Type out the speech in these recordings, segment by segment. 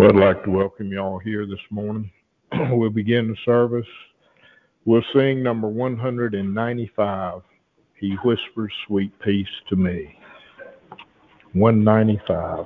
Well, I'd like to welcome you all here this morning. we'll begin the service. We'll sing number 195, He Whispers Sweet Peace to Me. 195.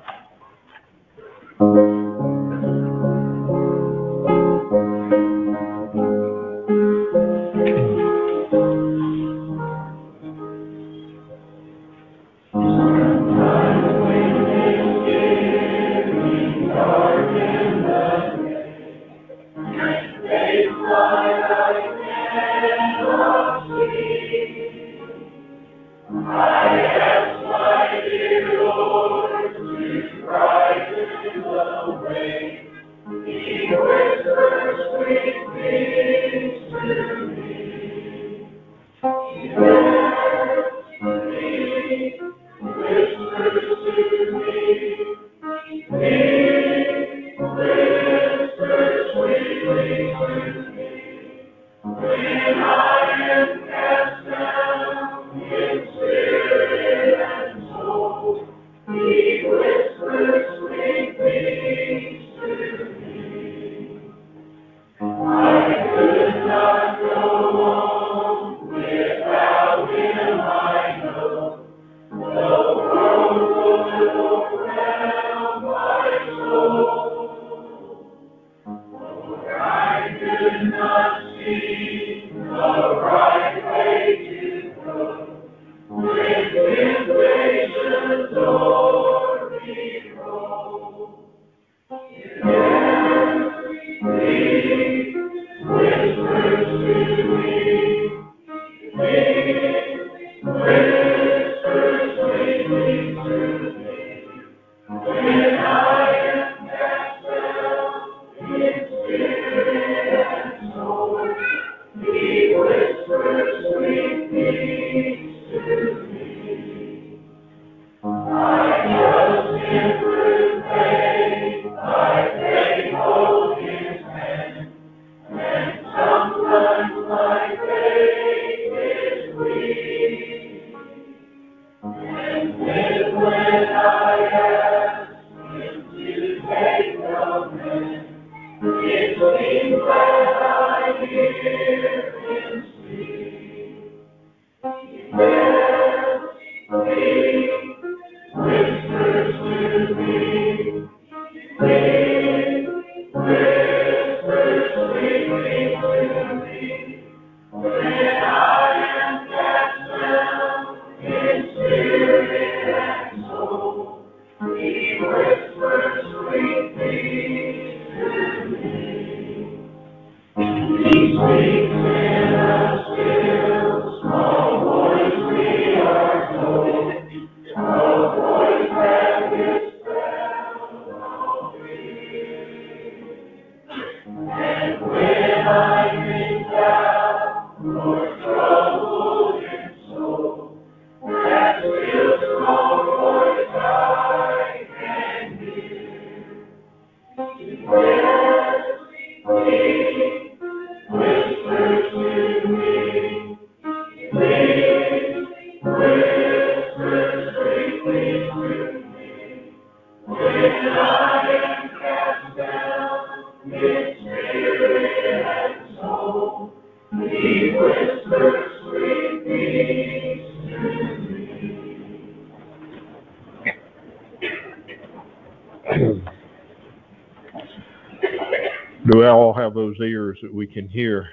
Have those ears that we can hear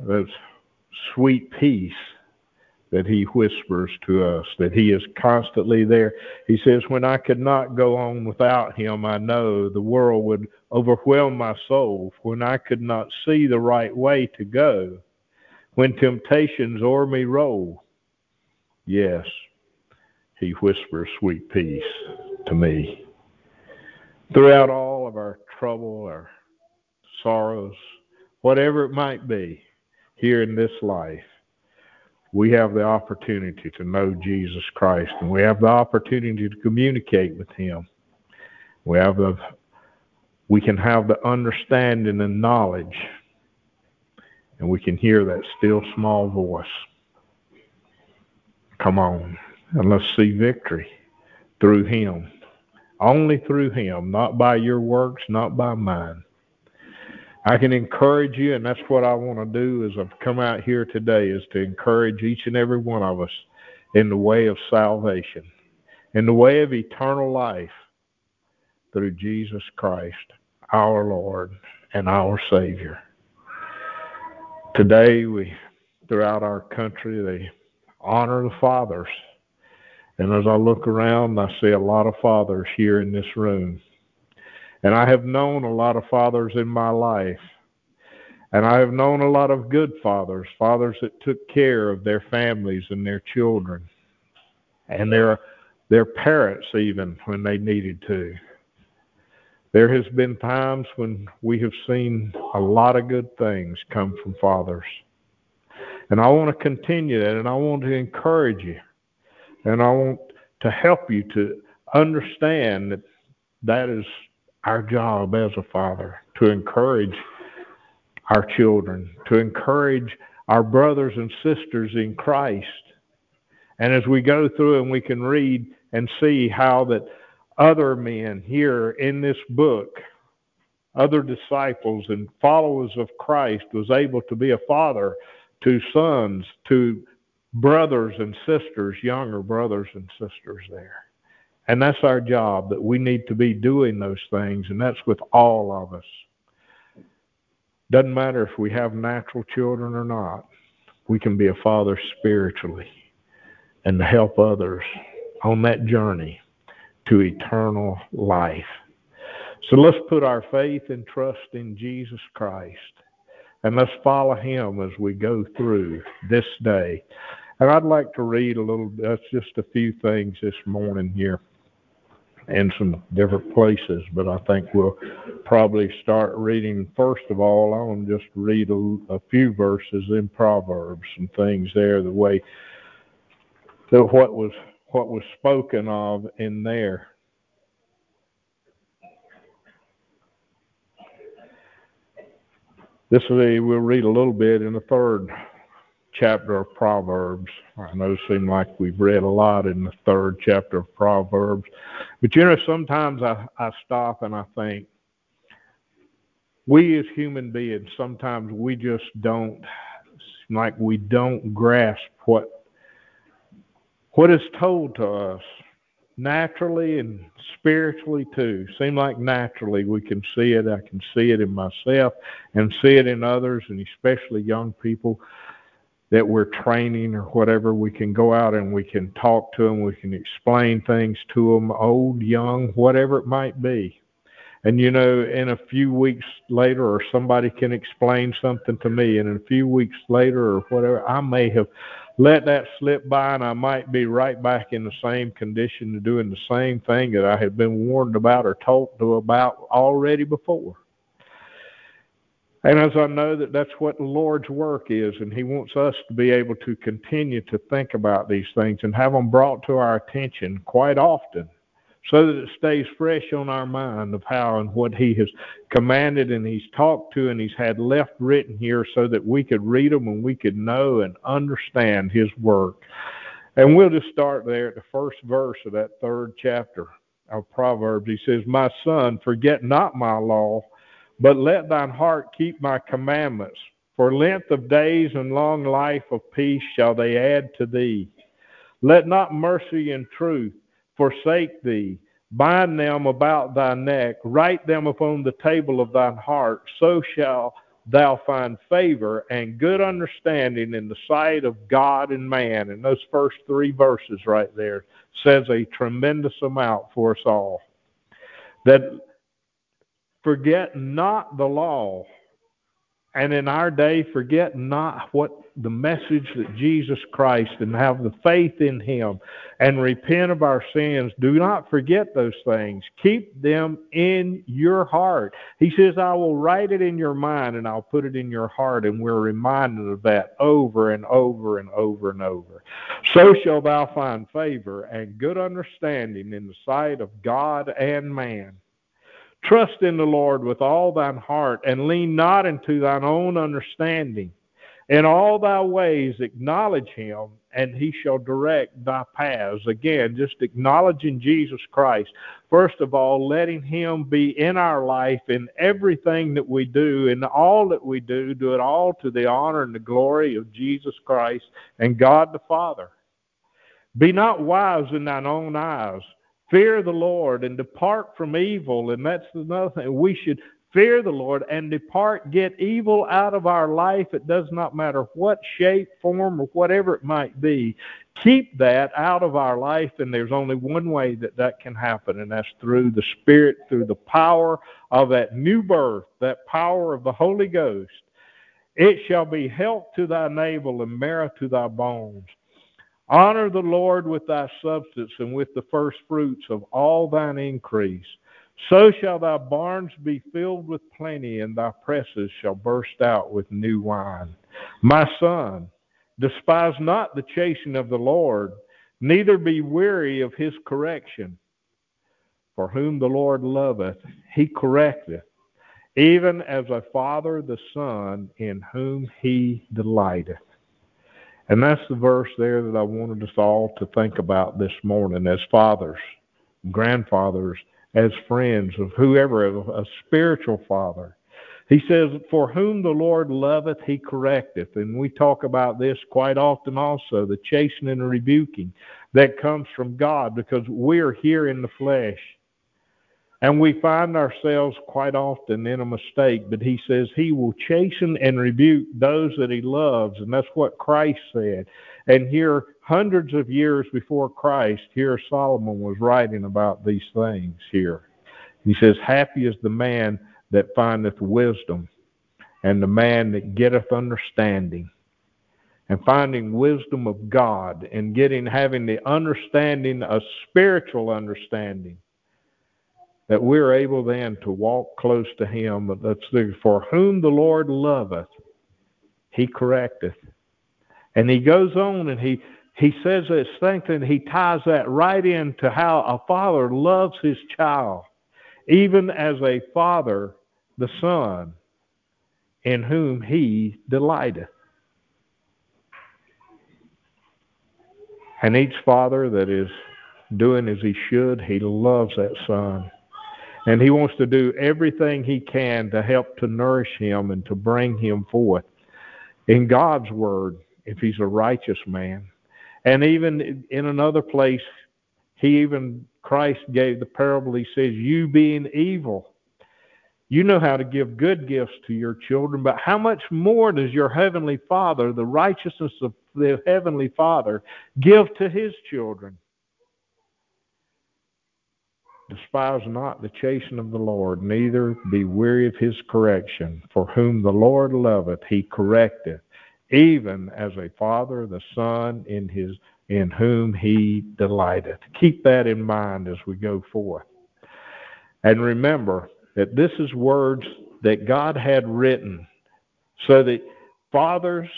that sweet peace that he whispers to us, that he is constantly there? He says, When I could not go on without him, I know the world would overwhelm my soul. When I could not see the right way to go, when temptations o'er me roll, yes, he whispers sweet peace to me. Throughout all of our trouble or sorrows, whatever it might be here in this life, we have the opportunity to know Jesus Christ and we have the opportunity to communicate with him. We have the we can have the understanding and knowledge and we can hear that still small voice. Come on, and let's see victory through him Only through him, not by your works, not by mine. I can encourage you, and that's what I want to do as I've come out here today, is to encourage each and every one of us in the way of salvation, in the way of eternal life through Jesus Christ, our Lord and our Savior. Today, we, throughout our country, they honor the fathers. And as I look around, I see a lot of fathers here in this room. And I have known a lot of fathers in my life. And I have known a lot of good fathers, fathers that took care of their families and their children and their their parents even when they needed to. There has been times when we have seen a lot of good things come from fathers. And I want to continue that and I want to encourage you. And I want to help you to understand that that is our job as a father to encourage our children, to encourage our brothers and sisters in Christ. And as we go through and we can read and see how that other men here in this book, other disciples and followers of Christ, was able to be a father to sons, to brothers and sisters, younger brothers and sisters there. And that's our job, that we need to be doing those things, and that's with all of us. Doesn't matter if we have natural children or not, we can be a father spiritually and to help others on that journey to eternal life. So let's put our faith and trust in Jesus Christ and let's follow him as we go through this day. And I'd like to read a little, that's just a few things this morning here in some different places, but I think we'll probably start reading. First of all, I want to just read a, a few verses in Proverbs and things there, the way that what was what was spoken of in there. This way we'll read a little bit in the third chapter of Proverbs. I know it seems like we've read a lot in the third chapter of Proverbs. But you know, sometimes I, I stop and I think, we as human beings, sometimes we just don't, like we don't grasp what what is told to us naturally and spiritually too. Seem like naturally we can see it. I can see it in myself and see it in others, and especially young people that we're training or whatever. We can go out and we can talk to them. We can explain things to them, old, young, whatever it might be. And you know, in a few weeks later, or somebody can explain something to me, and in a few weeks later, or whatever, I may have let that slip by and I might be right back in the same condition to doing the same thing that I had been warned about or talked to about already before. And as I know that that's what the Lord's work is, and He wants us to be able to continue to think about these things and have them brought to our attention quite often so that it stays fresh on our mind of how and what he has commanded and he's talked to and he's had left written here so that we could read them and we could know and understand his work. And we'll just start there at the first verse of that third chapter of Proverbs. He says, My son, forget not my law, but let thine heart keep my commandments. For length of days and long life of peace shall they add to thee. Let not mercy and truth forsake thee. Bind them about thy neck, write them upon the table of thine heart, so shall thou find favor and good understanding in the sight of God and man. And those first three verses right there says a tremendous amount for us all. That forget not the law, and in our day forget not what the message that Jesus Christ and have the faith in Him and repent of our sins. Do not forget those things. Keep them in your heart. He says, I will write it in your mind and I'll put it in your heart. And we're reminded of that over and over and over and over. So shall thou find favor and good understanding in the sight of God and man. Trust in the Lord with all thine heart and lean not into thine own understanding In all thy ways acknowledge him, and he shall direct thy paths. Again, just acknowledging Jesus Christ. First of all, letting him be in our life in everything that we do, in all that we do, do it all to the honor and the glory of Jesus Christ and God the Father. Be not wise in thine own eyes. Fear the Lord and depart from evil. And that's another thing. We should fear the Lord and depart, get evil out of our life. It does not matter what shape, form, or whatever it might be. Keep that out of our life, and there's only one way that that can happen, and that's through the Spirit, through the power of that new birth, that power of the Holy Ghost. It shall be health to thy navel and marrow to thy bones. Honor the Lord with thy substance and with the first fruits of all thine increase. So shall thy barns be filled with plenty, and thy presses shall burst out with new wine. My son, despise not the chastening of the Lord, neither be weary of his correction. For whom the Lord loveth, he correcteth, even as a father the son in whom he delighteth. And that's the verse there that I wanted us all to think about this morning as fathers, grandfathers, as friends of whoever, a spiritual father. He says, For whom the Lord loveth, he correcteth. And we talk about this quite often also the chastening and rebuking that comes from God because we're here in the flesh. And we find ourselves quite often in a mistake, but he says he will chasten and rebuke those that he loves. And that's what Christ said. And here, hundreds of years before Christ, here Solomon was writing about these things here. He says, Happy is the man that findeth wisdom, and the man that getteth understanding. And finding wisdom of God and getting having the understanding, a spiritual understanding that we're able then to walk close to him. That's the, for whom the Lord loveth, he correcteth. And he goes on and he, he says this thing and he ties that right into how a father loves his child, even as a father the son in whom he delighteth. And each father that is doing as he should, he loves that son. And he wants to do everything he can to help to nourish him and to bring him forth in God's word if he's a righteous man. And even in another place, he even, Christ gave the parable, he says, You being evil, you know how to give good gifts to your children, but how much more does your heavenly Father, the righteousness of the heavenly Father, give to his children? Despise not the chastening of the Lord, neither be weary of his correction. For whom the Lord loveth, he correcteth, even as a father the son in his in whom he delighteth. Keep that in mind as we go forth. And remember that this is words that God had written so that fathers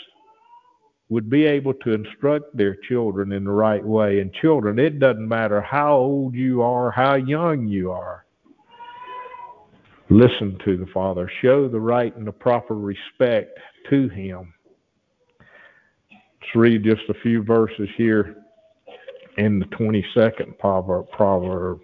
would be able to instruct their children in the right way. And children, it doesn't matter how old you are, how young you are. Listen to the Father. Show the right and the proper respect to Him. Let's read just a few verses here in the 22nd proverb.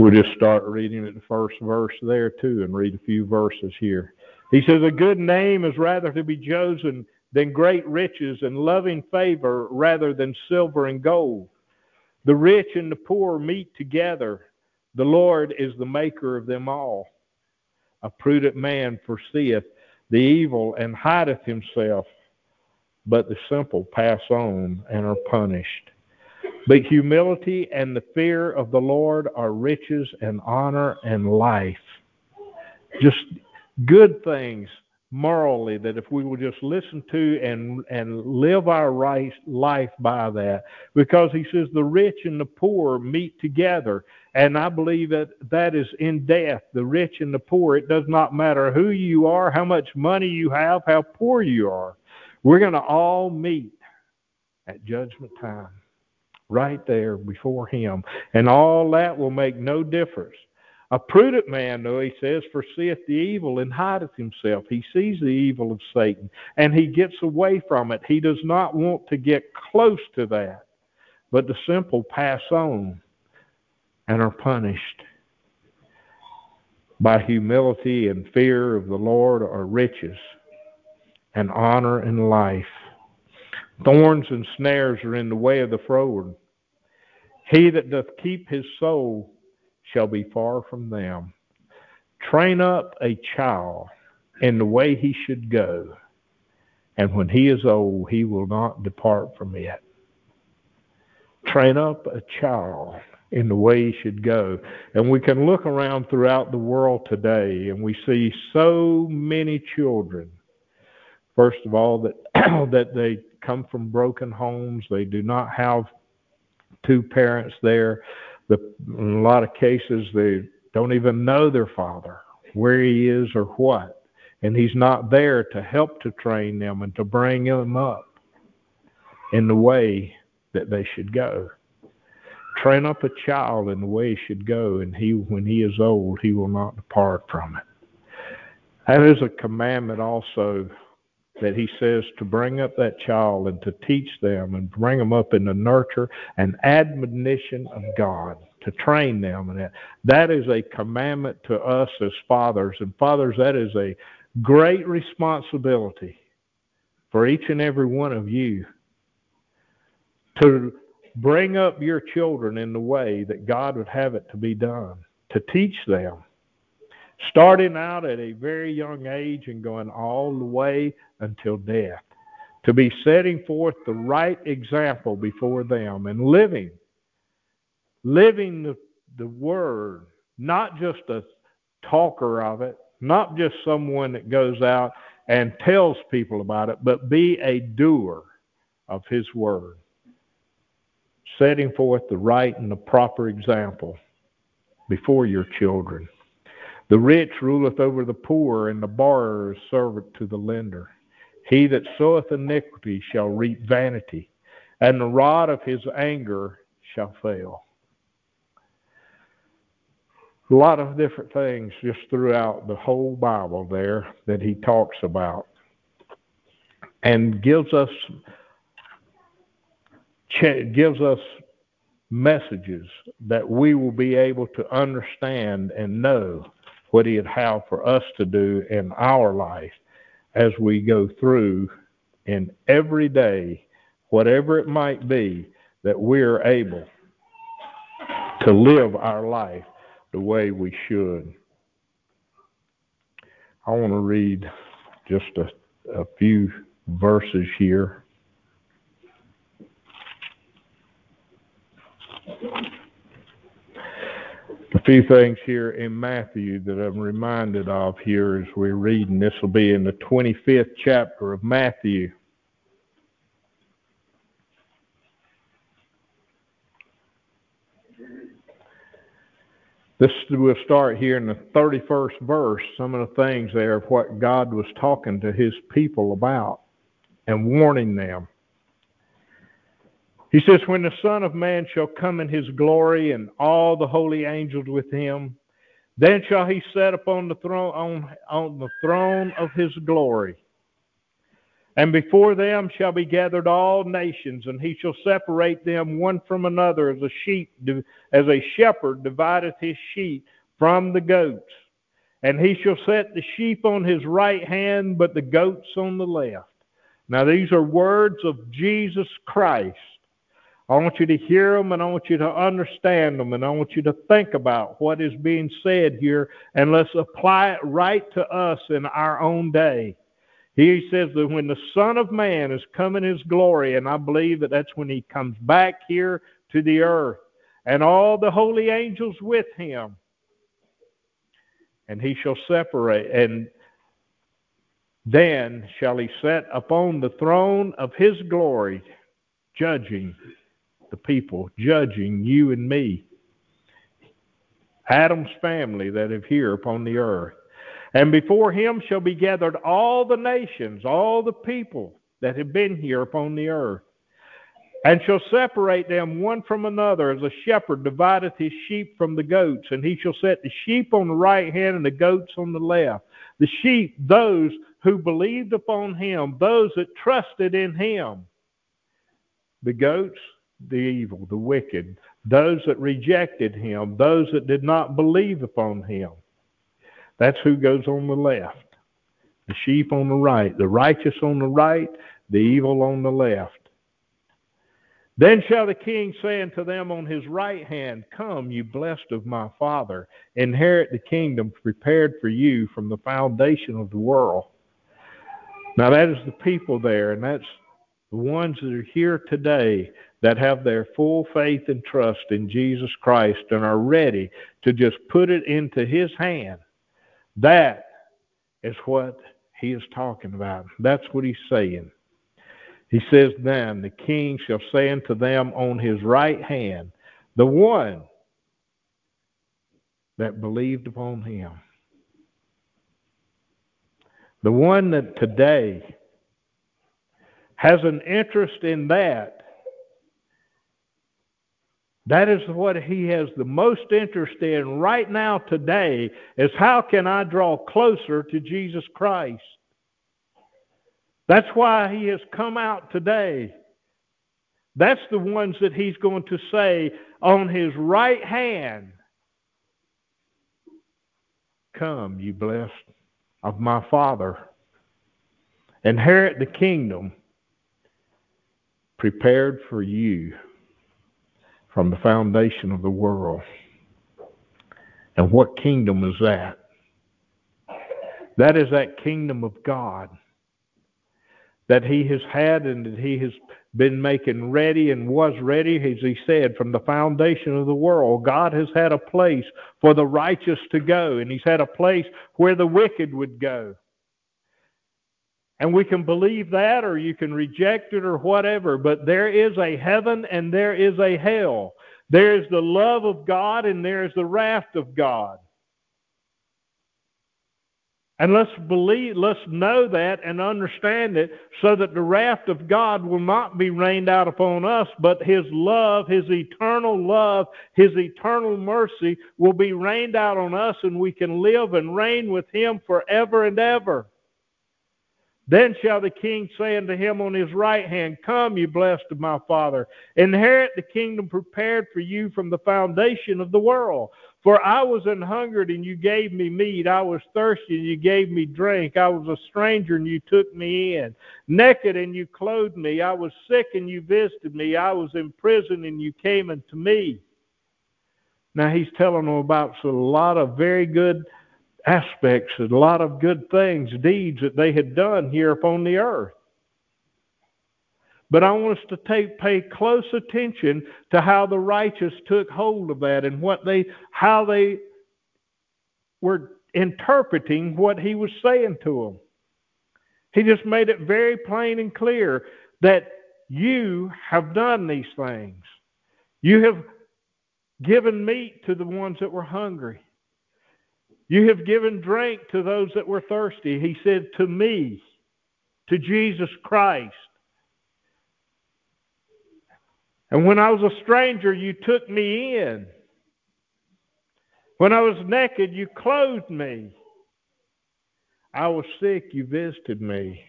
We'll just start reading at the first verse there too and read a few verses here. He says, A good name is rather to be chosen than great riches and loving favor rather than silver and gold. The rich and the poor meet together. The Lord is the maker of them all. A prudent man foreseeth the evil and hideth himself, but the simple pass on and are punished. But humility and the fear of the Lord are riches and honor and life. Just good things morally that if we will just listen to and and live our right life by that. Because he says the rich and the poor meet together. And i believe that that is in death. The rich and the poor it does not matter who you are how much money you have how poor you are. We're going to all meet at judgment time right there before him. And all that will make no difference. A prudent man, though, he says, foreseeth the evil and hideth himself. He sees the evil of Satan and he gets away from it. He does not want to get close to that. But the simple pass on and are punished by humility and fear of the Lord are riches and honor and life. Thorns and snares are in the way of the froward. He that doth keep his soul shall be far from them. Train up a child in the way he should go, and when he is old, he will not depart from it. Train up a child in the way he should go. And we can look around throughout the world today and we see so many children. First of all, that that they come from broken homes. They do not have two parents there. The, in a lot of cases, they don't even know their father, where he is or what. And he's not there to help to train them and to bring them up in the way that they should go. Train up a child in the way he should go, and he, when he is old, he will not depart from it. That is a commandment also that he says to bring up that child and to teach them and bring them up in the nurture and admonition of God to train them and that that is a commandment to us as fathers. And fathers that is a great responsibility for each and every one of you to bring up your children in the way that God would have it to be done to teach them starting out at a very young age and going all the way until death. To be setting forth the right example before them and living, living the, the word, not just a talker of it, not just someone that goes out and tells people about it, but be a doer of his word. Setting forth the right and the proper example before your children. The rich ruleth over the poor, and the borrower is servant to the lender. He that soweth iniquity shall reap vanity, and the rod of his anger shall fail. A lot of different things just throughout the whole Bible there that he talks about and gives us gives us messages that we will be able to understand and know what He'd have for us to do in our life as we go through in every day, whatever it might be, that we're able to live our life the way we should. I want to read just a, a few verses here. A few things here in Matthew that I'm reminded of here as we're reading. this will be in the 25th chapter of Matthew. This will start here in the 31st verse, some of the things there of what God was talking to his people about and warning them. He says, When the Son of Man shall come in his glory and all the holy angels with him, then shall he sit upon the throne on, on the throne of his glory. And before them shall be gathered all nations, and he shall separate them one from another, as a sheep, as a shepherd divideth his sheep from the goats. And he shall set the sheep on his right hand, but the goats on the left. Now these are words of Jesus Christ I want you to hear them and I want you to understand them and I want you to think about what is being said here and let's apply it right to us in our own day. He says that when the Son of Man is come in his glory, and I believe that that's when he comes back here to the earth, and all the holy angels with him, and he shall separate, and then shall he set upon the throne of his glory, judging the people, judging you and me, Adam's family that have here upon the earth. And before him shall be gathered all the nations, all the people that have been here upon the earth. and shall separate them one from another, as a shepherd divideth his sheep from the goats. And he shall set the sheep on the right hand and the goats on the left. The sheep, those who believed upon him, those that trusted in him. The goats, the evil, the wicked, those that rejected him, those that did not believe upon him. That's who goes on the left. The sheep on the right, the righteous on the right, the evil on the left. Then shall the king say unto them on his right hand, Come, you blessed of my father, inherit the kingdom prepared for you from the foundation of the world. Now, that is the people there, and that's the ones that are here today that have their full faith and trust in Jesus Christ and are ready to just put it into his hand. That is what he is talking about. That's what he's saying. He says, Then the king shall say unto them on his right hand, the one that believed upon him. The one that today has an interest in that. That is what he has the most interest in right now today is how can I draw closer to Jesus Christ? That's why he has come out today. That's the ones that he's going to say on his right hand, Come, you blessed of my Father, inherit the kingdom prepared for you from the foundation of the world. And what kingdom is that? That is that kingdom of God that he has had and that he has been making ready and was ready, as he said, from the foundation of the world. God has had a place for the righteous to go, and he's had a place where the wicked would go. And we can believe that, or you can reject it, or whatever, but there is a heaven and there is a hell. There is the love of God and there is the wrath of God. And let's believe, let's know that and understand it so that the wrath of God will not be rained out upon us, but His love, His eternal love, His eternal mercy will be rained out on us and we can live and reign with Him forever and ever. Then shall the king say unto him on his right hand, Come, you blessed of my father, inherit the kingdom prepared for you from the foundation of the world. For I was an hungered, and you gave me meat. I was thirsty, and you gave me drink. I was a stranger, and you took me in. Naked, and you clothed me. I was sick, and you visited me. I was in prison, and you came unto me. Now he's telling them about a lot of very good aspects, a lot of good things, deeds that they had done here upon the earth. But I want us to take, pay close attention to how the righteous took hold of that and what they, how they were interpreting what he was saying to them. He just made it very plain and clear that you have done these things. You have given meat to the ones that were hungry. You have given drink to those that were thirsty. He said, To me, to Jesus Christ. And when I was a stranger, you took me in. When I was naked, you clothed me. I was sick, you visited me.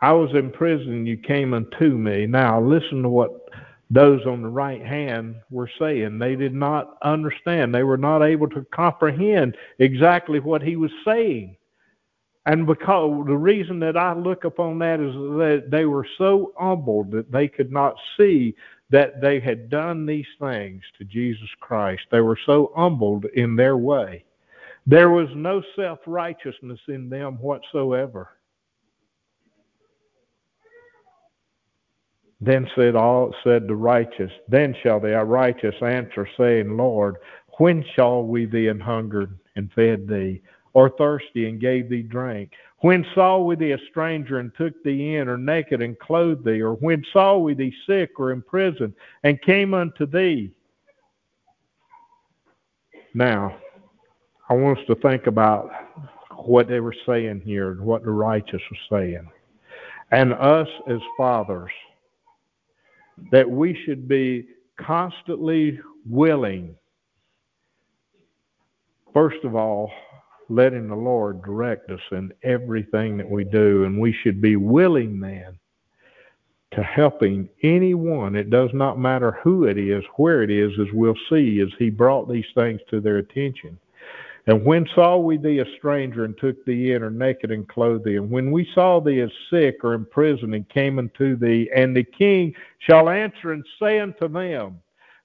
I was in prison, you came unto me. Now, listen to what those on the right hand were saying. They did not understand, they were not able to comprehend exactly what he was saying. And because the reason that I look upon that is that they were so humbled that they could not see that they had done these things to Jesus Christ. They were so humbled in their way. There was no self righteousness in them whatsoever. Then said all said the righteous, Then shall the righteous answer, saying, Lord, when shall we thee an hungered and fed thee, or thirsty and gave thee drink? When saw we thee a stranger and took thee in, or naked and clothed thee? Or when saw we thee sick or in prison and came unto thee? Now, I want us to think about what they were saying here and what the righteous was saying. And us as fathers, that we should be constantly willing, first of all, letting the Lord direct us in everything that we do. And we should be willing then to helping anyone. It does not matter who it is, where it is, as we'll see, as he brought these things to their attention. And when saw we thee a stranger and took thee in, or naked and clothed thee? And when we saw thee as sick or in prison and came unto thee, and the king shall answer and say unto them,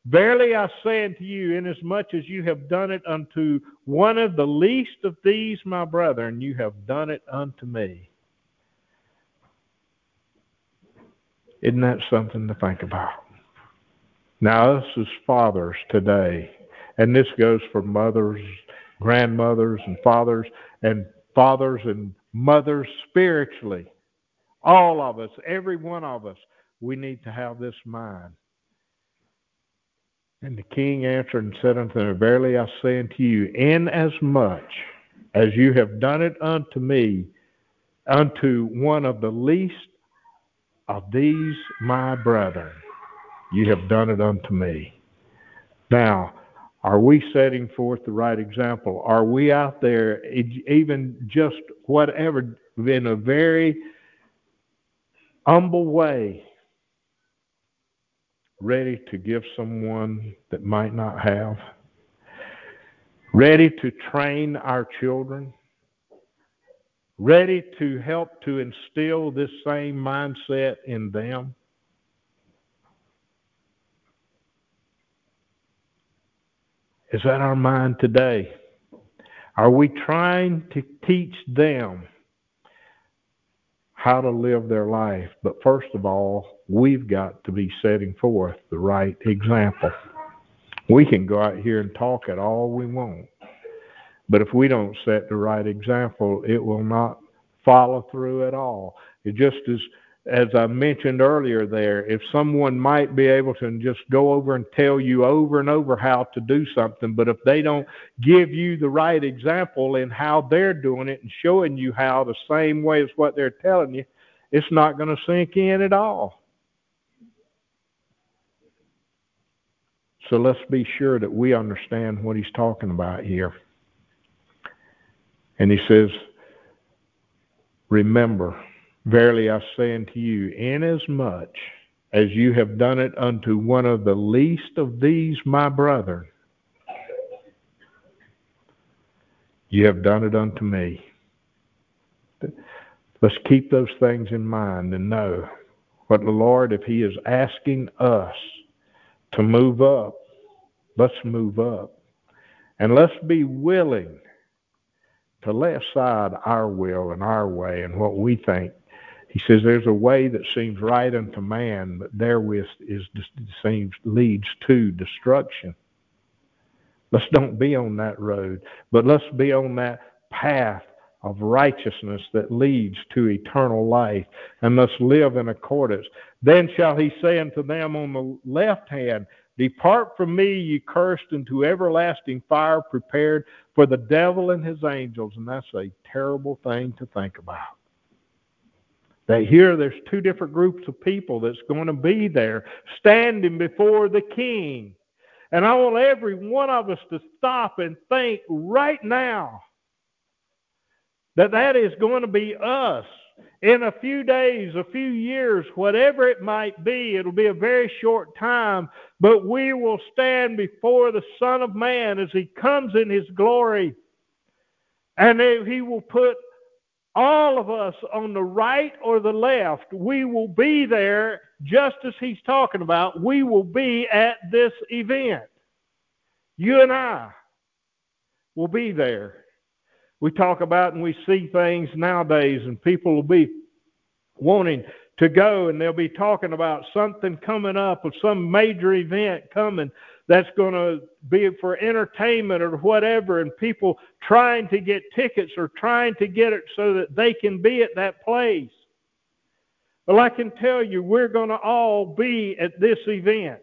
Verily I say unto you, inasmuch as you have done it unto one of the least of these my brethren, you have done it unto me. Isn't that something to think about? Now, this is fathers today, and this goes for mothers, grandmothers, and fathers, and fathers and mothers spiritually, all of us, every one of us, we need to have this mind and the king answered and said unto them, Verily I say unto you, inasmuch as you have done it unto me, unto one of the least of these my brethren, you have done it unto me. Now, are we setting forth the right example? Are we out there, even just whatever, in a very humble way, ready to give someone that might not have, ready to train our children, ready to help to instill this same mindset in them. Is that our mind today? Are we trying to teach them how to live their life. But first of all, we've got to be setting forth the right example. We can go out here and talk it all we want. But if we don't set the right example, it will not follow through at all. It just as as I mentioned earlier there, if someone might be able to just go over and tell you over and over how to do something, but if they don't give you the right example in how they're doing it and showing you how the same way as what they're telling you, it's not going to sink in at all. So let's be sure that we understand what he's talking about here. And he says, remember, Verily I say unto you, inasmuch as you have done it unto one of the least of these my brethren, you have done it unto me. Let's keep those things in mind and know what the Lord, if He is asking us to move up, let's move up. And let's be willing to lay aside our will and our way and what we think he says there's a way that seems right unto man, but therewith is seems leads to destruction. Let's don't be on that road, but let's be on that path of righteousness that leads to eternal life, and let's live in accordance. Then shall he say unto them on the left hand, Depart from me, ye cursed, into everlasting fire prepared for the devil and his angels. And that's a terrible thing to think about. That here there's two different groups of people that's going to be there standing before the king. And I want every one of us to stop and think right now that that is going to be us in a few days, a few years, whatever it might be. It'll be a very short time, but we will stand before the Son of Man as he comes in his glory. And he will put all of us on the right or the left, we will be there just as he's talking about. We will be at this event. You and I will be there. We talk about and we see things nowadays, and people will be wanting to go and they'll be talking about something coming up or some major event coming that's going to be for entertainment or whatever, and people trying to get tickets or trying to get it so that they can be at that place. Well, I can tell you, we're going to all be at this event.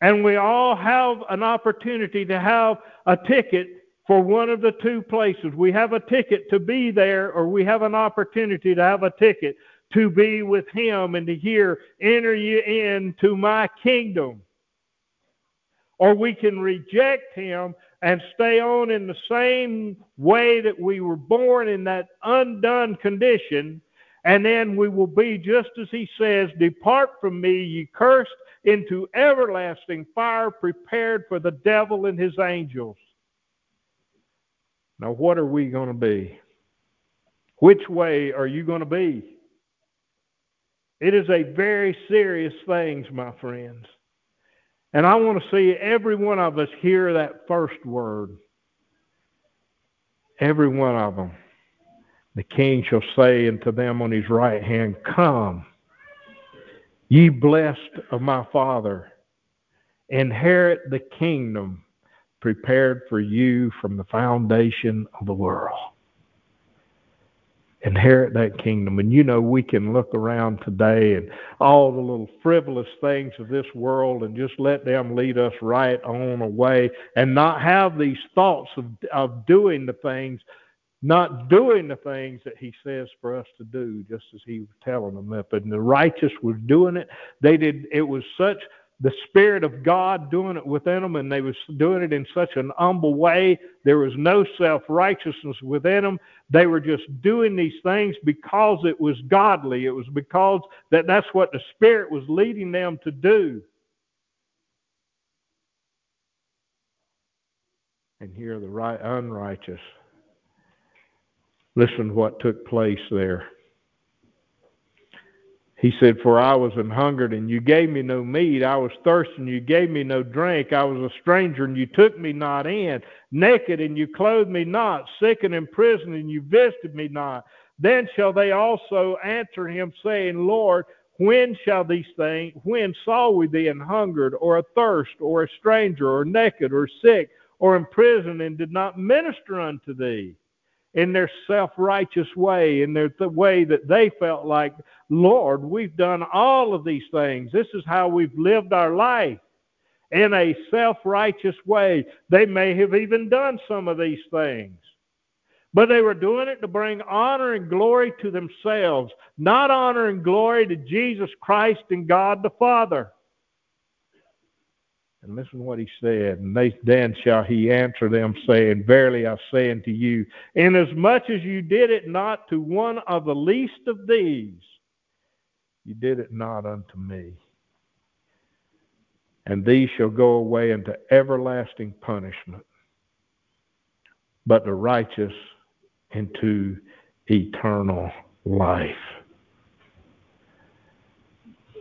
And we all have an opportunity to have a ticket for one of the two places. We have a ticket to be there, or we have an opportunity to have a ticket to be with him and to hear, enter you into my kingdom. Or we can reject him and stay on in the same way that we were born in that undone condition. And then we will be just as he says, Depart from me, ye cursed, into everlasting fire prepared for the devil and his angels. Now, what are we going to be? Which way are you going to be? It is a very serious thing, my friends. And I want to see every one of us hear that first word. Every one of them. The king shall say unto them on his right hand, Come, ye blessed of my Father, inherit the kingdom prepared for you from the foundation of the world inherit that kingdom. And you know, we can look around today and all the little frivolous things of this world and just let them lead us right on away and not have these thoughts of, of doing the things, not doing the things that he says for us to do, just as he was telling them. If the righteous was doing it, they did, it was such the Spirit of God doing it within them, and they was doing it in such an humble way. There was no self righteousness within them. They were just doing these things because it was godly. It was because that that's what the Spirit was leading them to do. And here the right unrighteous. Listen to what took place there. He said, For I was an hungered, and you gave me no meat. I was thirsty, and you gave me no drink. I was a stranger, and you took me not in. Naked, and you clothed me not. Sick and in prison, and you visited me not. Then shall they also answer him, saying, Lord, when shall these things, when saw we thee an hungered, or athirst, or a stranger, or naked, or sick, or in prison, and did not minister unto thee? in their self righteous way, in their the way that they felt like, Lord, we've done all of these things. This is how we've lived our life in a self righteous way. They may have even done some of these things. But they were doing it to bring honor and glory to themselves, not honor and glory to Jesus Christ and God the Father. And listen to what he said. And they, then shall he answer them, saying, Verily I say unto you, inasmuch as you did it not to one of the least of these, you did it not unto me. And these shall go away into everlasting punishment, but the righteous into eternal life.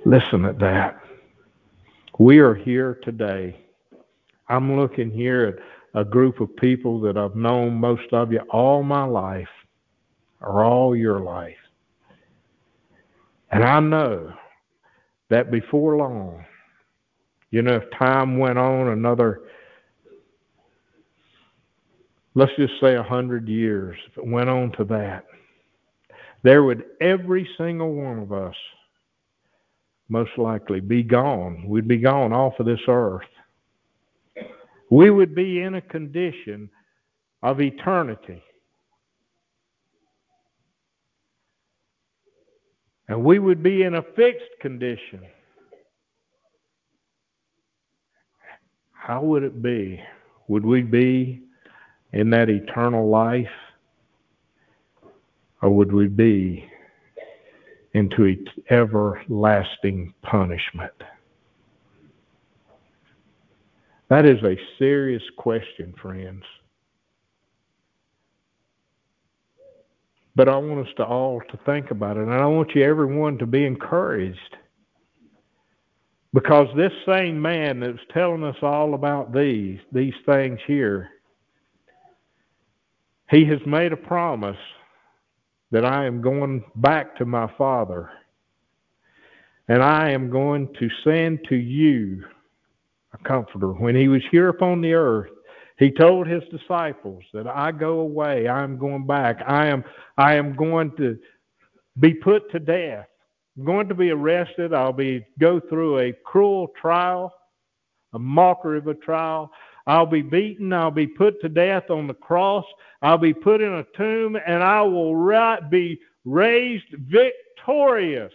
Listen at that. We are here today. I'm looking here at a group of people that I've known most of you all my life, or all your life. And I know that before long, you know, if time went on another, let's just say a hundred years, if it went on to that, there would every single one of us most likely be gone. We'd be gone off of this earth. We would be in a condition of eternity. And we would be in a fixed condition. How would it be? Would we be in that eternal life? Or would we be into everlasting punishment? That is a serious question, friends. But I want us to all to think about it, and I want you everyone to be encouraged. Because this same man that's telling us all about these, these things here, he has made a promise that I am going back to my Father. And I am going to send to you a comforter. When he was here upon the earth, he told his disciples that I go away, I am going back. I am I am going to be put to death. I'm going to be arrested. I'll be go through a cruel trial, a mockery of a trial. I'll be beaten. I'll be put to death on the cross. I'll be put in a tomb, and I will right, be raised victorious.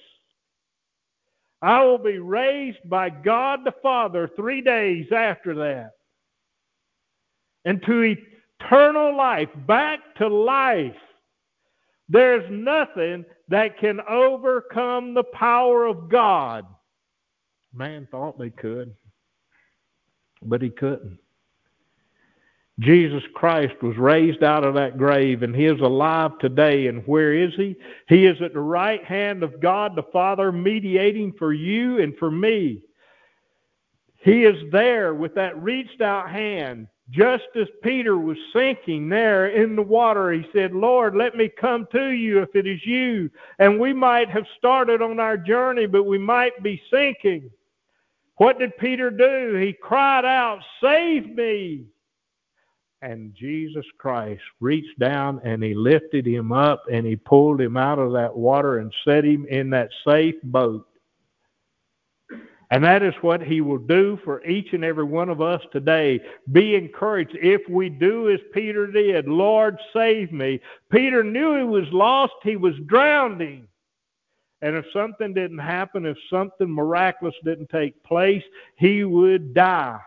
I will be raised by God the Father three days after that. And to eternal life, back to life. There's nothing that can overcome the power of God. Man thought they could, but he couldn't. Jesus Christ was raised out of that grave and he is alive today. And where is he? He is at the right hand of God the Father, mediating for you and for me. He is there with that reached out hand. Just as Peter was sinking there in the water, he said, Lord, let me come to you if it is you. And we might have started on our journey, but we might be sinking. What did Peter do? He cried out, Save me! And Jesus Christ reached down and he lifted him up and he pulled him out of that water and set him in that safe boat. And that is what he will do for each and every one of us today. Be encouraged. If we do as Peter did, Lord, save me. Peter knew he was lost, he was drowning. And if something didn't happen, if something miraculous didn't take place, he would die.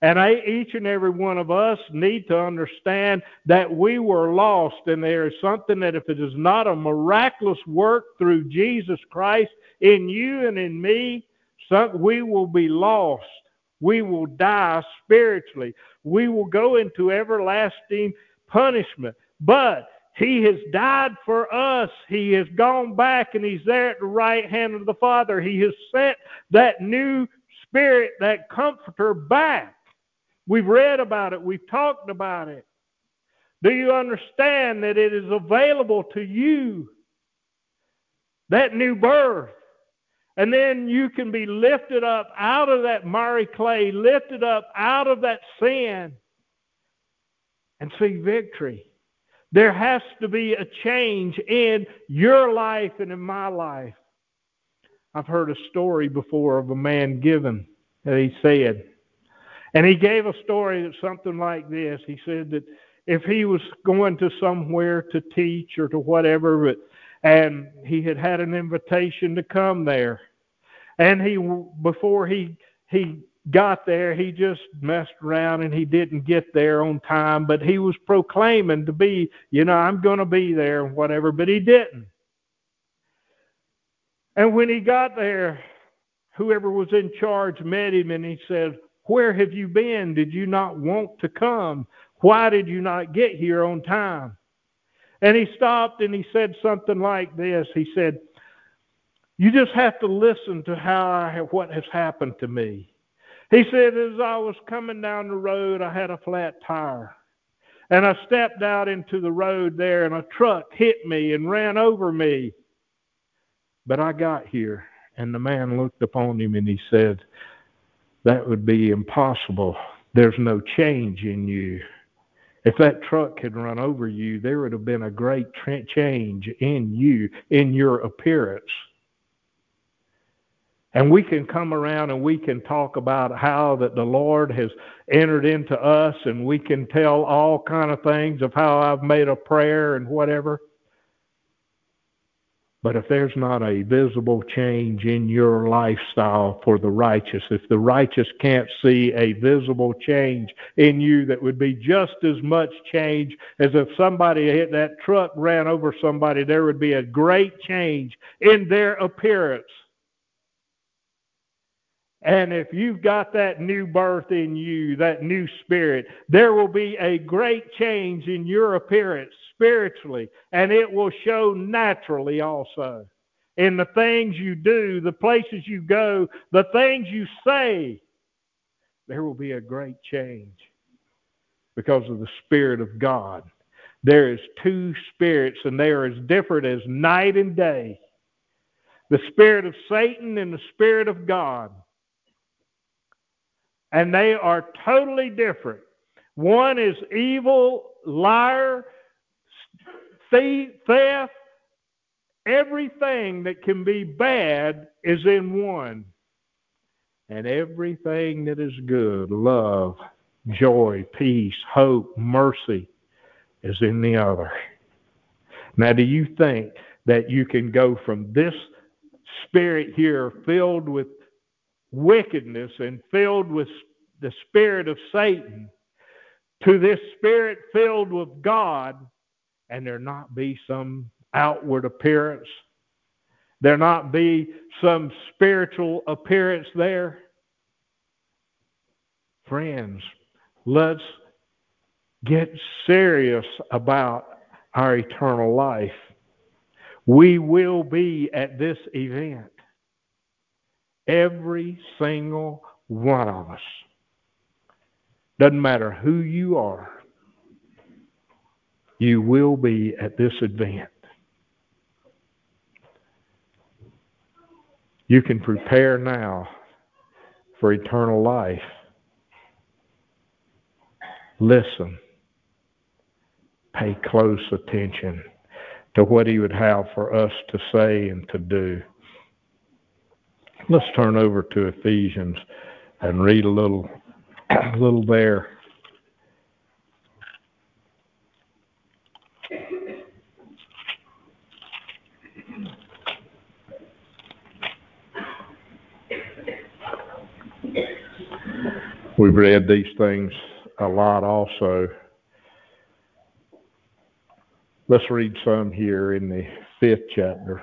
And I, each and every one of us need to understand that we were lost, and there is something that if it is not a miraculous work through Jesus Christ in you and in me, we will be lost. We will die spiritually. We will go into everlasting punishment. But he has died for us. He has gone back and he's there at the right hand of the Father. He has sent that new spirit, that comforter back. We've read about it. We've talked about it. Do you understand that it is available to you? That new birth. And then you can be lifted up out of that miry clay, lifted up out of that sin, and see victory. There has to be a change in your life and in my life. I've heard a story before of a man given that he said, and he gave a story that's something like this. He said that if he was going to somewhere to teach or to whatever, but and he had had an invitation to come there, and he before he he got there, he just messed around and he didn't get there on time, but he was proclaiming to be, you know, I'm going to be there and whatever, but he didn't. And when he got there, whoever was in charge met him and he said, where have you been? Did you not want to come? Why did you not get here on time? And he stopped and he said something like this. He said, You just have to listen to how I what has happened to me. He said, As I was coming down the road, I had a flat tire. And I stepped out into the road there, and a truck hit me and ran over me. But I got here, and the man looked upon him and he said, that would be impossible. There's no change in you. If that truck had run over you, there would have been a great change in you, in your appearance. And we can come around and we can talk about how that the Lord has entered into us and we can tell all kind of things of how I've made a prayer and whatever. But if there's not a visible change in your lifestyle for the righteous, if the righteous can't see a visible change in you that would be just as much change as if somebody hit that truck ran over somebody, there would be a great change in their appearance. And if you've got that new birth in you, that new spirit, there will be a great change in your appearance spiritually, and it will show naturally also. In the things you do, the places you go, the things you say, there will be a great change because of the Spirit of God. There is two spirits, and they are as different as night and day the spirit of Satan and the spirit of God and they are totally different. One is evil, liar, theft, everything that can be bad is in one. And everything that is good, love, joy, peace, hope, mercy, is in the other. Now, do you think that you can go from this spirit here filled with wickedness and filled with the spirit of Satan to this spirit filled with God and there not be some outward appearance, there not be some spiritual appearance there. Friends, let's get serious about our eternal life. We will be at this event. Every single one of us. Doesn't matter who you are, you will be at this event. You can prepare now for eternal life. Listen. Pay close attention to what he would have for us to say and to do. Let's turn over to Ephesians and read a little, a little there. We've read these things a lot also. Let's read some here in the fifth chapter.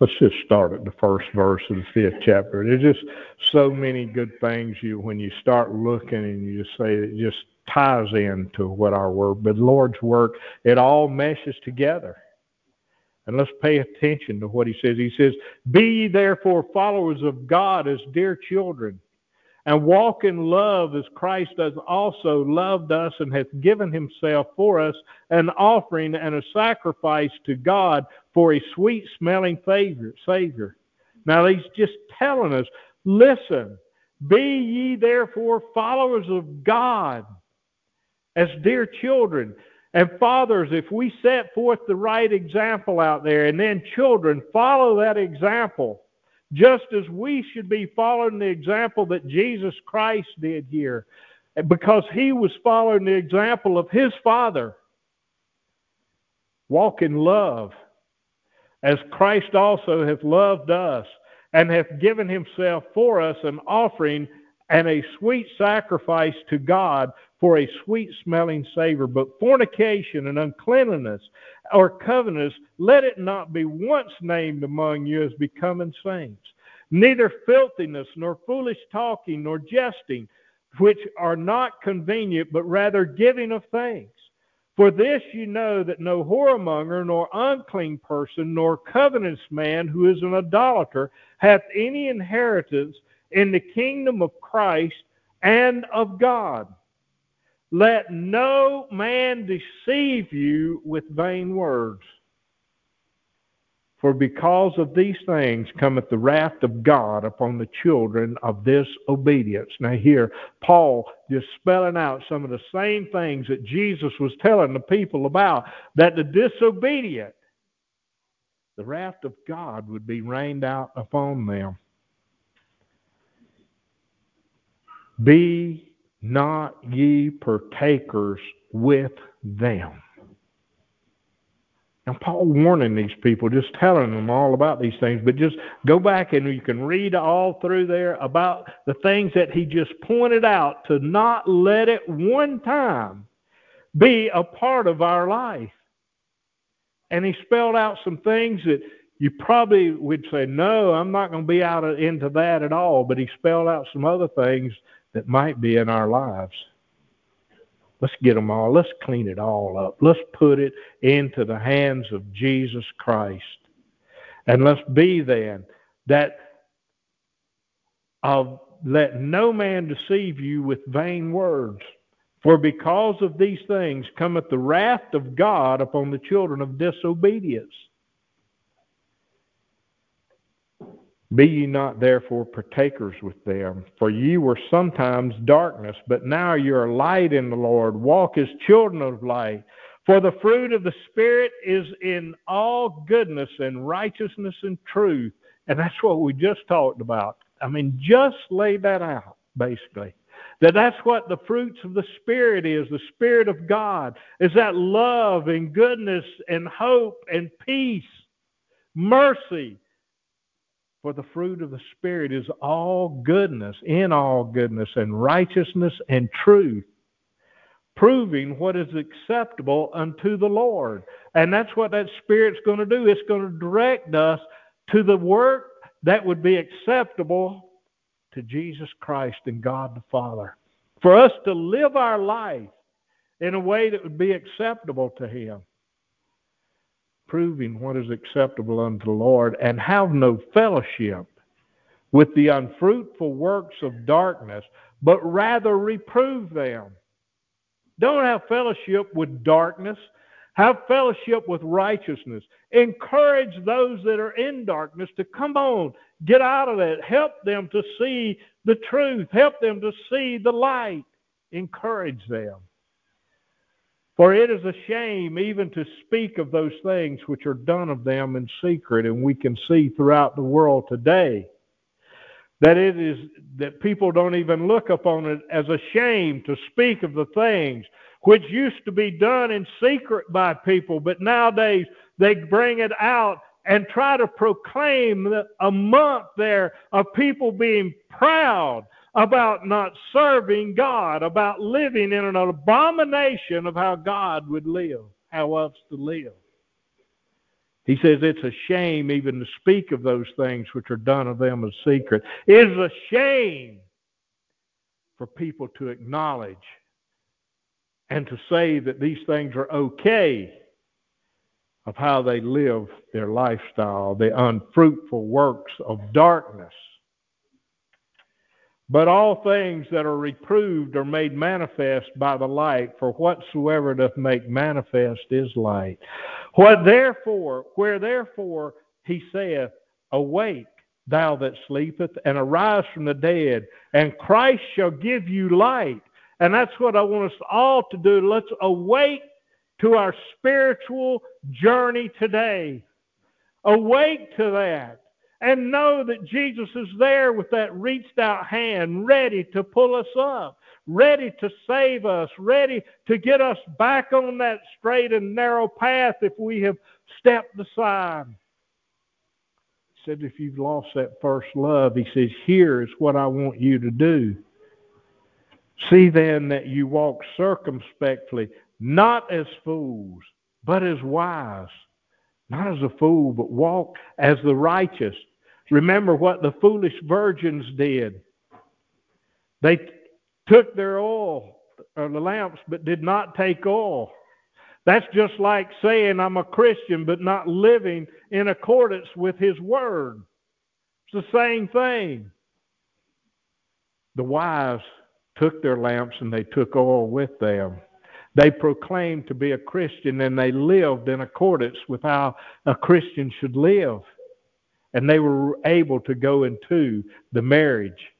Let's just start at the first verse of the fifth chapter. There's just so many good things you when you start looking and you just say it just ties into what our work, but Lord's work, it all meshes together. And let's pay attention to what he says. He says, Be ye therefore followers of God as dear children, and walk in love as Christ has also loved us and hath given himself for us, an offering and a sacrifice to God for a sweet smelling favor Savior. Now he's just telling us, listen, be ye therefore followers of God as dear children. And fathers, if we set forth the right example out there, and then children follow that example, just as we should be following the example that Jesus Christ did here, because he was following the example of his Father. Walk in love, as Christ also hath loved us, and hath given himself for us an offering and a sweet sacrifice to God for a sweet smelling savor. But fornication and uncleanness or covetousness, let it not be once named among you as becoming saints. Neither filthiness, nor foolish talking, nor jesting, which are not convenient, but rather giving of thanks. For this you know that no whoremonger, nor unclean person, nor covetous man who is an idolater hath any inheritance in the kingdom of Christ and of God. Let no man deceive you with vain words. For because of these things cometh the wrath of God upon the children of disobedience. Now, here, Paul just spelling out some of the same things that Jesus was telling the people about that the disobedient, the wrath of God would be rained out upon them. Be not ye partakers with them. Now, Paul warning these people, just telling them all about these things, but just go back and you can read all through there about the things that he just pointed out to not let it one time be a part of our life. And he spelled out some things that you probably would say, no, I'm not going to be out into that at all. But he spelled out some other things that might be in our lives. Let's get them all. Let's clean it all up. Let's put it into the hands of Jesus Christ. And let's be then that of let no man deceive you with vain words. For because of these things cometh the wrath of God upon the children of disobedience. Be ye not therefore partakers with them, for ye were sometimes darkness, but now ye are light in the Lord. Walk as children of light. For the fruit of the Spirit is in all goodness and righteousness and truth. And that's what we just talked about. I mean, just lay that out, basically. That that's what the fruits of the Spirit is, the Spirit of God, is that love and goodness and hope and peace, mercy. For the fruit of the Spirit is all goodness, in all goodness and righteousness and truth, proving what is acceptable unto the Lord. And that's what that Spirit's going to do. It's going to direct us to the work that would be acceptable to Jesus Christ and God the Father. For us to live our life in a way that would be acceptable to Him, proving what is acceptable unto the Lord, and have no fellowship with the unfruitful works of darkness, but rather reprove them. Don't have fellowship with darkness. Have fellowship with righteousness. Encourage those that are in darkness to come on, get out of that. Help them to see the truth. Help them to see the light. Encourage them. For it is a shame even to speak of those things which are done of them in secret, and we can see throughout the world today. That it is that people don't even look upon it as a shame to speak of the things which used to be done in secret by people, but nowadays they bring it out and try to proclaim a month there of people being proud about not serving God, about living in an abomination of how God would live, how else to live. He says it's a shame even to speak of those things which are done of them as secret. It is a shame for people to acknowledge and to say that these things are okay of how they live their lifestyle, the unfruitful works of darkness. But all things that are reproved are made manifest by the light, for whatsoever doth make manifest is light. What therefore, where therefore he saith, Awake, thou that sleepeth, and arise from the dead, and Christ shall give you light. And that's what I want us all to do. Let's awake to our spiritual journey today. Awake to that. And know that Jesus is there with that reached out hand, ready to pull us up, ready to save us, ready to get us back on that straight and narrow path if we have stepped aside. He said, if you've lost that first love, he says, here is what I want you to do. See then that you walk circumspectly, not as fools, but as wise. Not as a fool, but walk as the righteous. Remember what the foolish virgins did. They took their oil, or the lamps, but did not take oil. That's just like saying I'm a Christian, but not living in accordance with His Word. It's the same thing. The wise took their lamps and they took oil with them. They proclaimed to be a Christian and they lived in accordance with how a Christian should live. And they were able to go into the marriage.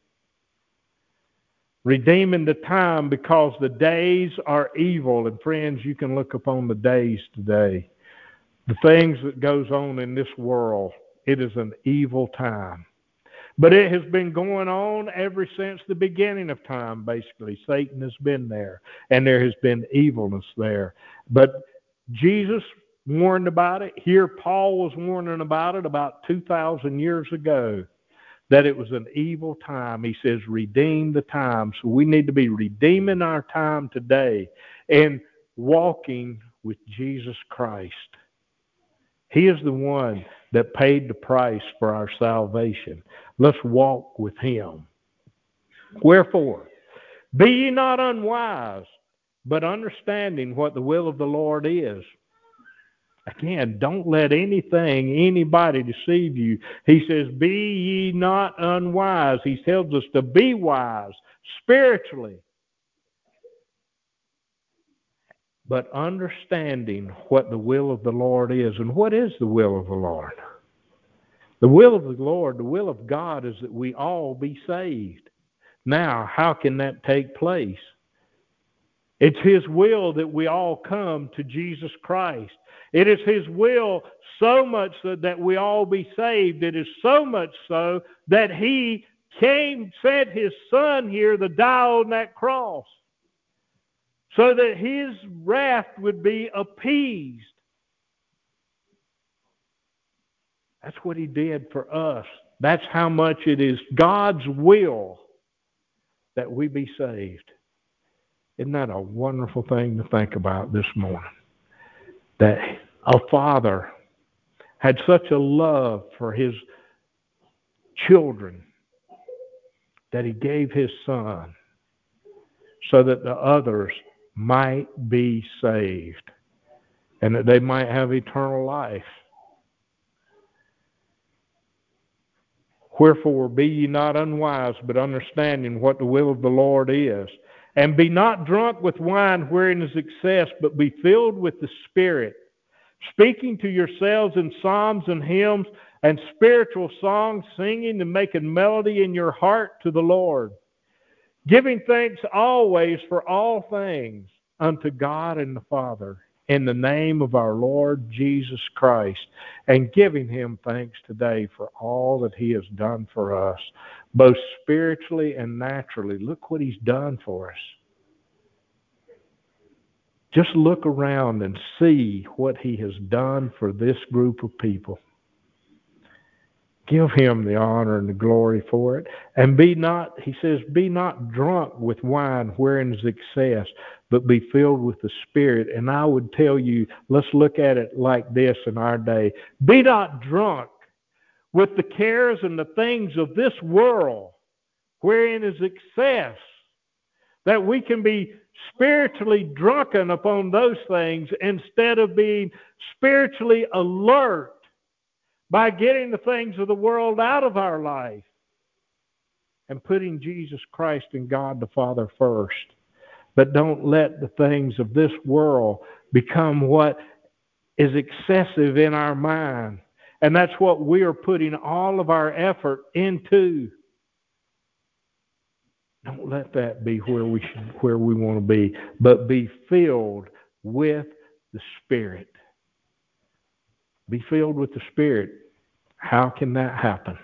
Redeeming the time because the days are evil. And friends, you can look upon the days today. The things that goes on in this world, it is an evil time. But it has been going on ever since the beginning of time, basically. Satan has been there, and there has been evilness there. But Jesus warned about it. Here, Paul was warning about it about 2,000 years ago that it was an evil time. He says, redeem the time. So we need to be redeeming our time today and walking with Jesus Christ. He is the one that paid the price for our salvation. Let's walk with him. Wherefore, be ye not unwise, but understanding what the will of the Lord is. Again, don't let anything, anybody deceive you. He says, Be ye not unwise. He tells us to be wise spiritually. But understanding what the will of the Lord is. And what is the will of the Lord? The will of the Lord, the will of God is that we all be saved. Now, how can that take place? It's His will that we all come to Jesus Christ. It is His will so much so that we all be saved. It is so much so that He came, sent his son here to die on that cross so that his wrath would be appeased. That's what he did for us. That's how much it is God's will that we be saved. Isn't that a wonderful thing to think about this morning? That a father had such a love for his children that he gave his son so that the others might be saved and that they might have eternal life. Wherefore be ye not unwise, but understanding what the will of the Lord is. And be not drunk with wine wherein is excess, but be filled with the Spirit, speaking to yourselves in psalms and hymns and spiritual songs, singing and making melody in your heart to the Lord, giving thanks always for all things unto God and the Father in the name of our Lord Jesus Christ and giving him thanks today for all that he has done for us, both spiritually and naturally. Look what he's done for us. Just look around and see what he has done for this group of people. Give him the honor and the glory for it. And be not, he says, be not drunk with wine wherein is excess, but be filled with the Spirit. And I would tell you, let's look at it like this in our day. Be not drunk with the cares and the things of this world, wherein is excess, that we can be spiritually drunken upon those things instead of being spiritually alert by getting the things of the world out of our life and putting Jesus Christ and God the Father first. But don't let the things of this world become what is excessive in our mind. And that's what we are putting all of our effort into. Don't let that be where we should, where we want to be, but be filled with the Spirit. Be filled with the Spirit. How can that happen?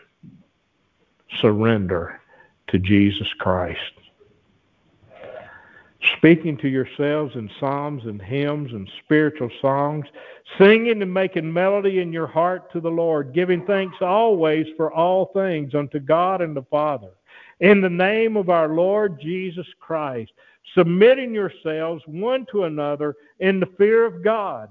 Surrender to Jesus Christ. Speaking to yourselves in psalms and hymns and spiritual songs, singing and making melody in your heart to the Lord, giving thanks always for all things unto God and the Father, in the name of our Lord Jesus Christ, submitting yourselves one to another in the fear of God.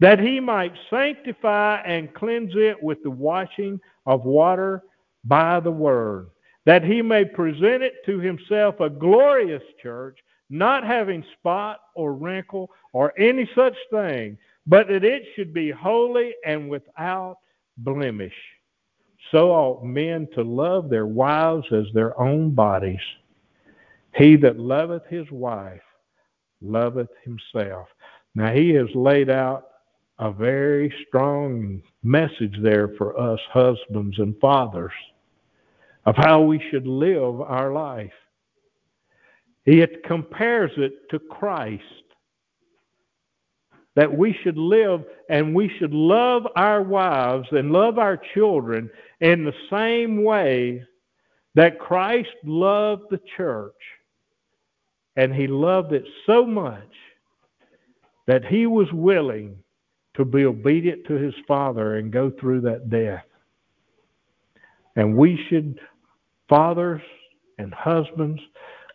that he might sanctify and cleanse it with the washing of water by the word, that he may present it to himself a glorious church, not having spot or wrinkle or any such thing, but that it should be holy and without blemish. So ought men to love their wives as their own bodies. He that loveth his wife loveth himself. Now he has laid out a very strong message there for us husbands and fathers of how we should live our life. It compares it to Christ. That we should live and we should love our wives and love our children in the same way that Christ loved the church. And he loved it so much that he was willing to be obedient to his Father and go through that death. And we should, fathers and husbands,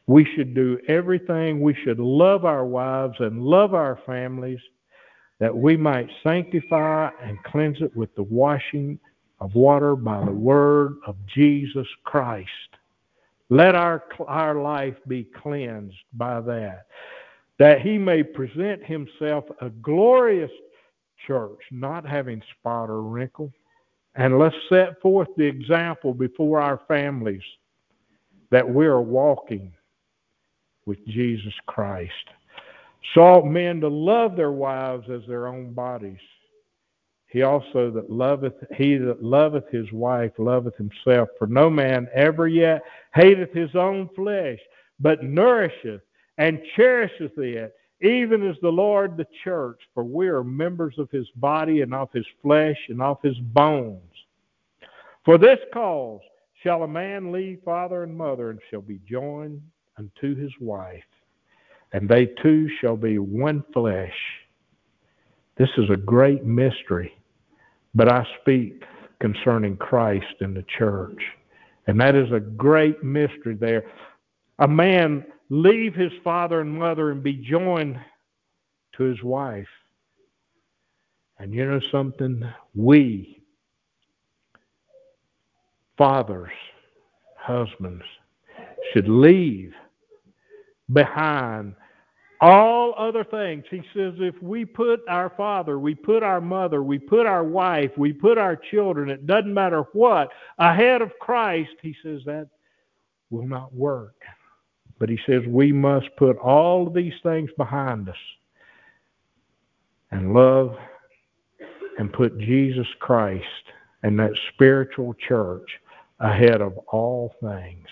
we should do everything. We should love our wives and love our families that we might sanctify and cleanse it with the washing of water by the word of Jesus Christ. Let our, our life be cleansed by that, that he may present himself a glorious church, not having spot or wrinkle. And let's set forth the example before our families that we are walking with Jesus Christ. Sought men to love their wives as their own bodies. He also that loveth he that loveth his wife loveth himself. For no man ever yet hateth his own flesh, but nourisheth and cherisheth it, even as the Lord the church. For we are members of his body and of his flesh and of his bones. For this cause shall a man leave father and mother and shall be joined unto his wife, and they two shall be one flesh. This is a great mystery, but I speak concerning Christ and the church. And that is a great mystery there. A man leave his father and mother and be joined to his wife. And you know something? We, fathers, husbands, should leave behind all other things. He says if we put our father, we put our mother, we put our wife, we put our children, it doesn't matter what, ahead of Christ, he says that will not work. But he says we must put all of these things behind us and love and put Jesus Christ and that spiritual church ahead of all things.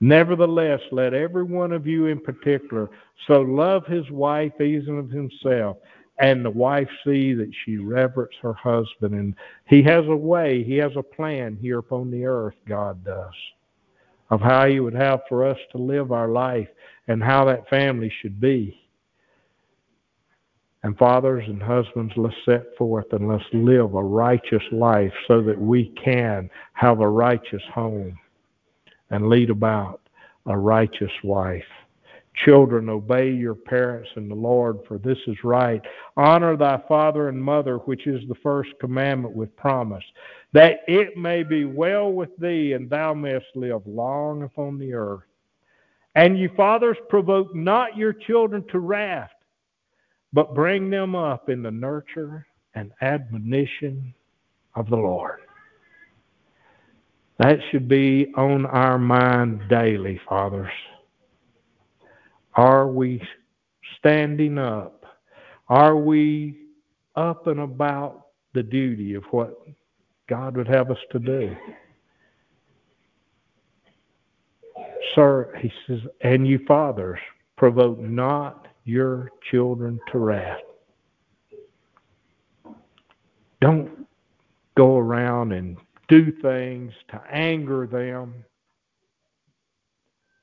Nevertheless, let every one of you in particular so love his wife even of himself, and the wife see that she reverence her husband. And he has a way, he has a plan here upon the earth, God does, of how he would have for us to live our life and how that family should be. And fathers and husbands, let's set forth and let's live a righteous life so that we can have a righteous home and lead about a righteous wife. Children, obey your parents in the Lord, for this is right. Honor thy father and mother, which is the first commandment with promise, that it may be well with thee, and thou mayest live long upon the earth. And ye fathers, provoke not your children to wrath, but bring them up in the nurture and admonition of the Lord. That should be on our mind daily, fathers. Are we standing up? Are we up and about the duty of what God would have us to do? Sir, he says, and you fathers, provoke not your children to wrath. Don't go around and do things to anger them.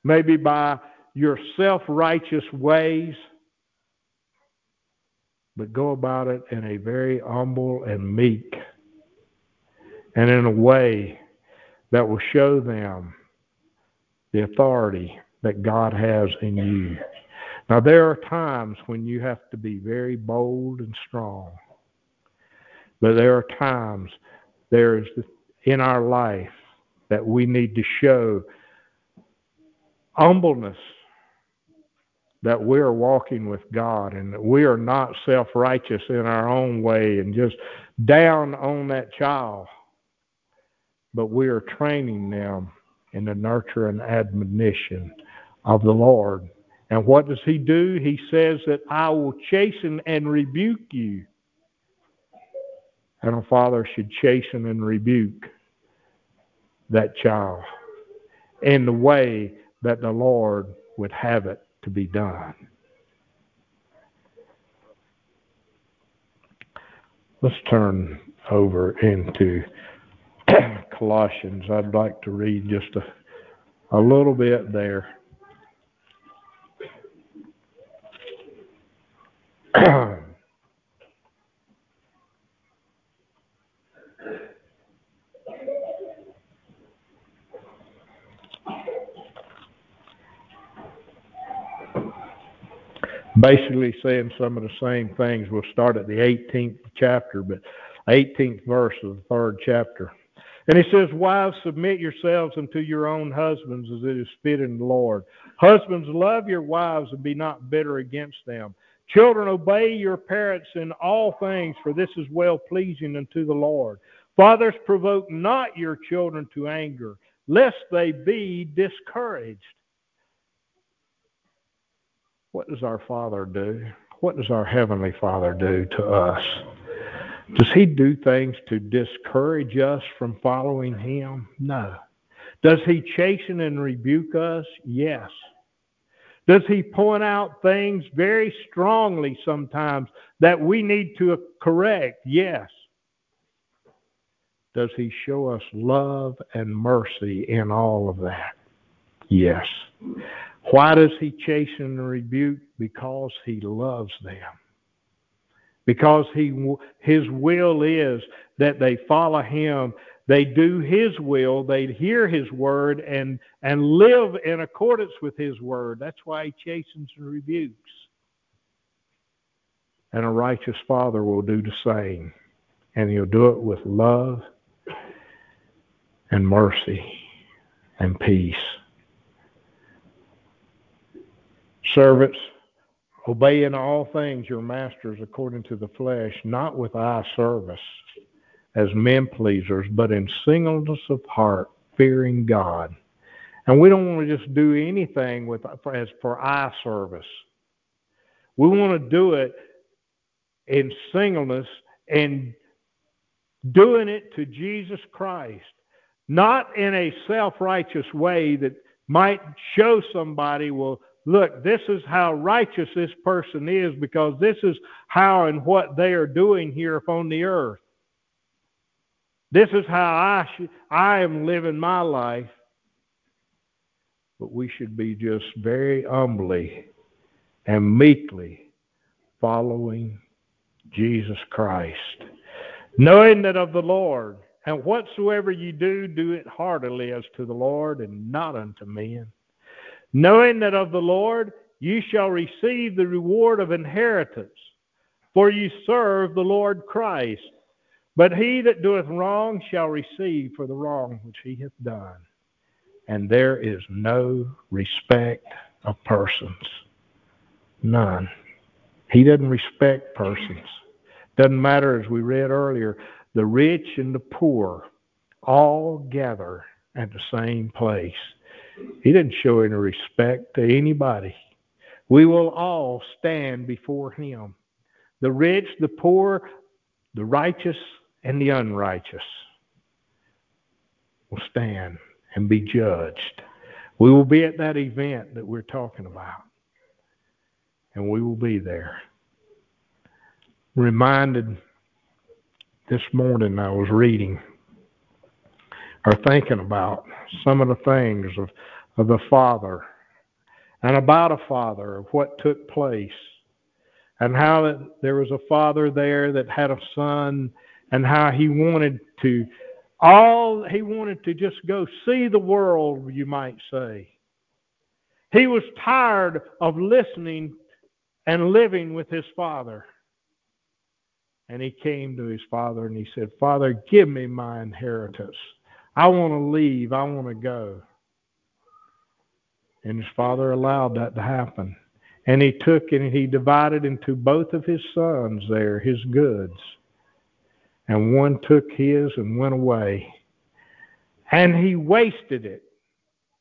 Maybe by your self righteous ways, but go about it in a very humble and meek and in a way that will show them the authority that God has in you. Now, there are times when you have to be very bold and strong, but there are times there is in our life that we need to show humbleness that we are walking with God and that we are not self righteous in our own way and just down on that child, but we are training them in the nurture and admonition of the Lord. And what does He do? He says that I will chasten and rebuke you. And a father should chasten and rebuke that child in the way that the Lord would have it to be done. Let's turn over into Colossians. I'd like to read just a, a little bit there. basically saying some of the same things. We'll start at the 18th chapter, but 18th verse of the third chapter. And he says, Wives, submit yourselves unto your own husbands as it is fit in the Lord. Husbands, love your wives and be not bitter against them. Children, obey your parents in all things, for this is well pleasing unto the Lord. Fathers, provoke not your children to anger, lest they be discouraged. what does our Father do? What does our Heavenly Father do to us? Does He do things to discourage us from following Him? No. Does He chasten and rebuke us? Yes. Does He point out things very strongly sometimes that we need to correct? Yes. Does He show us love and mercy in all of that? Yes. Why does He chasten and rebuke? Because He loves them because he his will is that they follow him. They do his will they hear his word and and live in accordance with his word. That's why he chastens and rebukes. And a righteous father will do the same. And he'll do it with love and mercy and peace. Servants Obey in all things your masters according to the flesh, not with eye service as men pleasers, but in singleness of heart, fearing God. And we don't want to just do anything with as for eye service. We want to do it in singleness and doing it to Jesus Christ, not in a self-righteous way that might show somebody, well, look, this is how righteous this person is because this is how and what they are doing here upon the earth. This is how I sh- I am living my life. But we should be just very humbly and meekly following Jesus Christ, knowing that of the Lord, and whatsoever you do, do it heartily as to the Lord and not unto men knowing that of the Lord you shall receive the reward of inheritance, for you serve the Lord Christ. But he that doeth wrong shall receive for the wrong which he hath done. And there is no respect of persons. None. He doesn't respect persons. Doesn't matter, as we read earlier, the rich and the poor all gather at the same place. He didn't show any respect to anybody. We will all stand before him. The rich, the poor, the righteous, and the unrighteous will stand and be judged. We will be at that event that we're talking about. And we will be there. Reminded this morning I was reading or thinking about some of the things of, of the Father and about a Father, of what took place, and how that there was a Father there that had a Son, and how he wanted to, all he wanted to just go see the world, you might say. He was tired of listening and living with his Father. And he came to his father and he said, Father, give me my inheritance. I want to leave. I want to go. And his father allowed that to happen. And he took and he divided into both of his sons there his goods. And one took his and went away. And he wasted it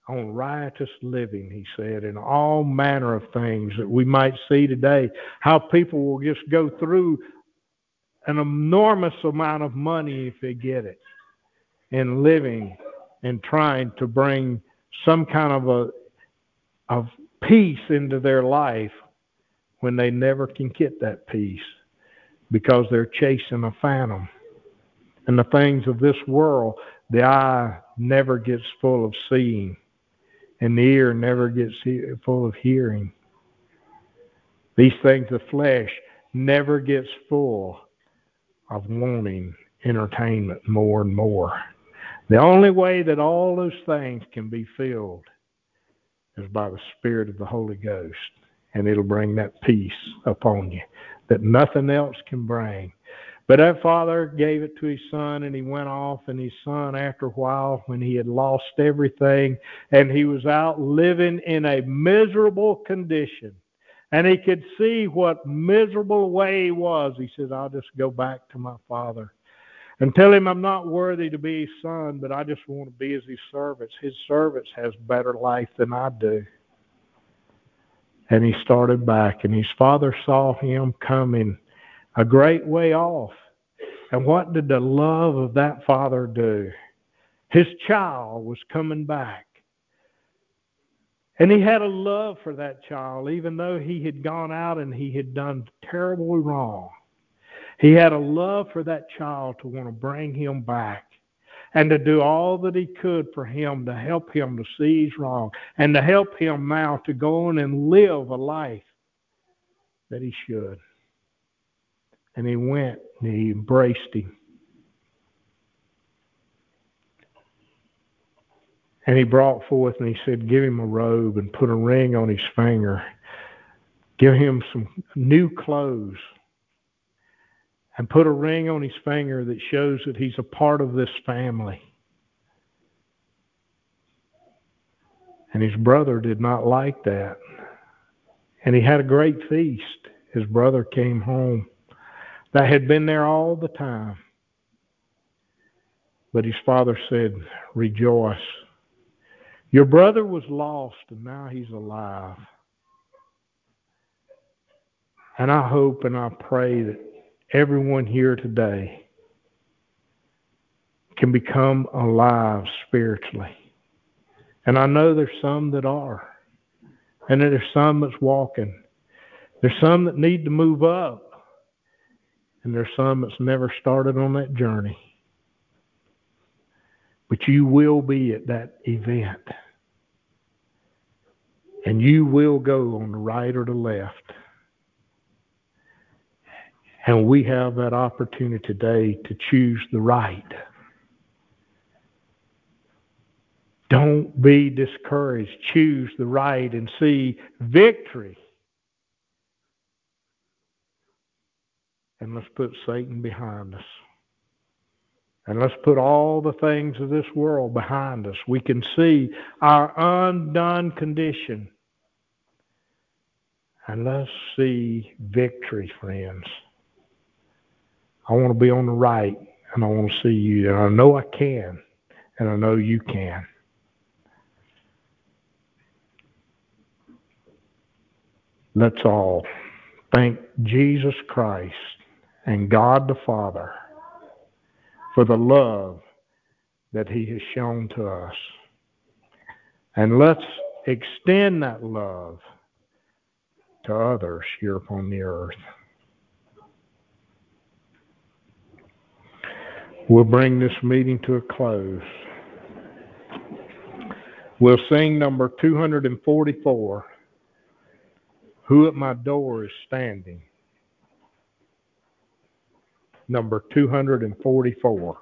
on riotous living, he said, and all manner of things that we might see today. How people will just go through an enormous amount of money if they get it in living and trying to bring some kind of a of peace into their life when they never can get that peace because they're chasing a phantom. And the things of this world, the eye never gets full of seeing, and the ear never gets full of hearing. These things of flesh never gets full of wanting entertainment more and more. The only way that all those things can be filled is by the Spirit of the Holy Ghost. And it'll bring that peace upon you that nothing else can bring. But that father gave it to his son, and he went off. And his son, after a while, when he had lost everything, and he was out living in a miserable condition, and he could see what miserable way he was, he said, I'll just go back to my father and tell him I'm not worthy to be his son, but I just want to be as his servants. His servants has better life than I do. And he started back, and his father saw him coming a great way off. And what did the love of that father do? His child was coming back. And he had a love for that child, even though he had gone out and he had done terribly wrong. He had a love for that child to want to bring him back and to do all that he could for him to help him to see he's wrong and to help him now to go on and live a life that he should. And he went and he embraced him. And he brought forth and he said, Give him a robe and put a ring on his finger. Give him some new clothes and put a ring on his finger that shows that he's a part of this family. And his brother did not like that. And he had a great feast. His brother came home that had been there all the time. But his father said, Rejoice. Your brother was lost and now he's alive. And I hope and I pray that everyone here today can become alive spiritually. And I know there's some that are. And there's some that's walking. There's some that need to move up. And there's some that's never started on that journey. But you will be at that event. And you will go on the right or the left. And we have that opportunity today to choose the right. Don't be discouraged. Choose the right and see victory. And let's put Satan behind us. And let's put all the things of this world behind us. We can see our undone condition. And let's see victory, friends. I want to be on the right and I want to see you. And I know I can. And I know you can. Let's all thank Jesus Christ and God the Father for the love that He has shown to us. And let's extend that love to others here upon the earth. We'll bring this meeting to a close. We'll sing number 244 Who at My Door is Standing? Number 244.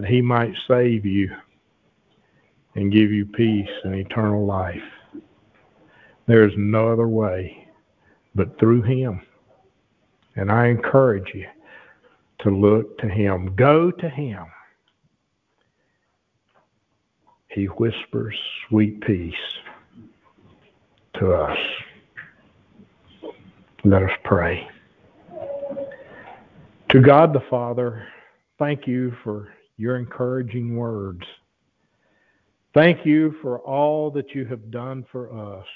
That He might save you and give you peace and eternal life. There is no other way but through Him. And I encourage you to look to Him. Go to Him. He whispers sweet peace to us. Let us pray. To God the Father, thank you for your encouraging words. Thank you for all that you have done for us.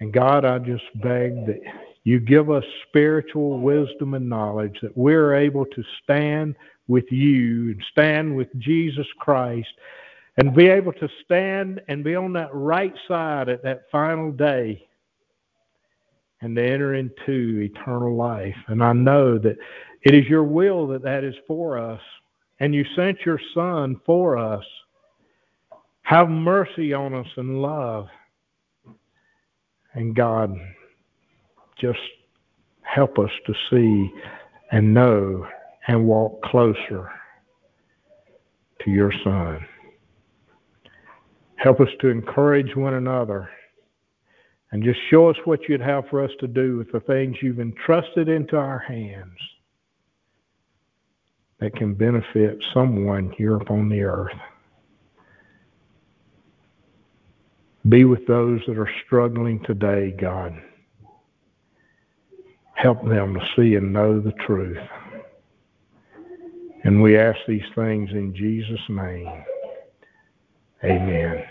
And God, I just beg that you give us spiritual wisdom and knowledge that we're able to stand with you and stand with Jesus Christ and be able to stand and be on that right side at that final day and to enter into eternal life. And I know that it is your will that that is for us. And you sent your Son for us. Have mercy on us and love. And God, just help us to see and know and walk closer to your Son. Help us to encourage one another and just show us what you'd have for us to do with the things you've entrusted into our hands that can benefit someone here upon the earth. Be with those that are struggling today, God. Help them to see and know the truth. And we ask these things in Jesus' name. Amen.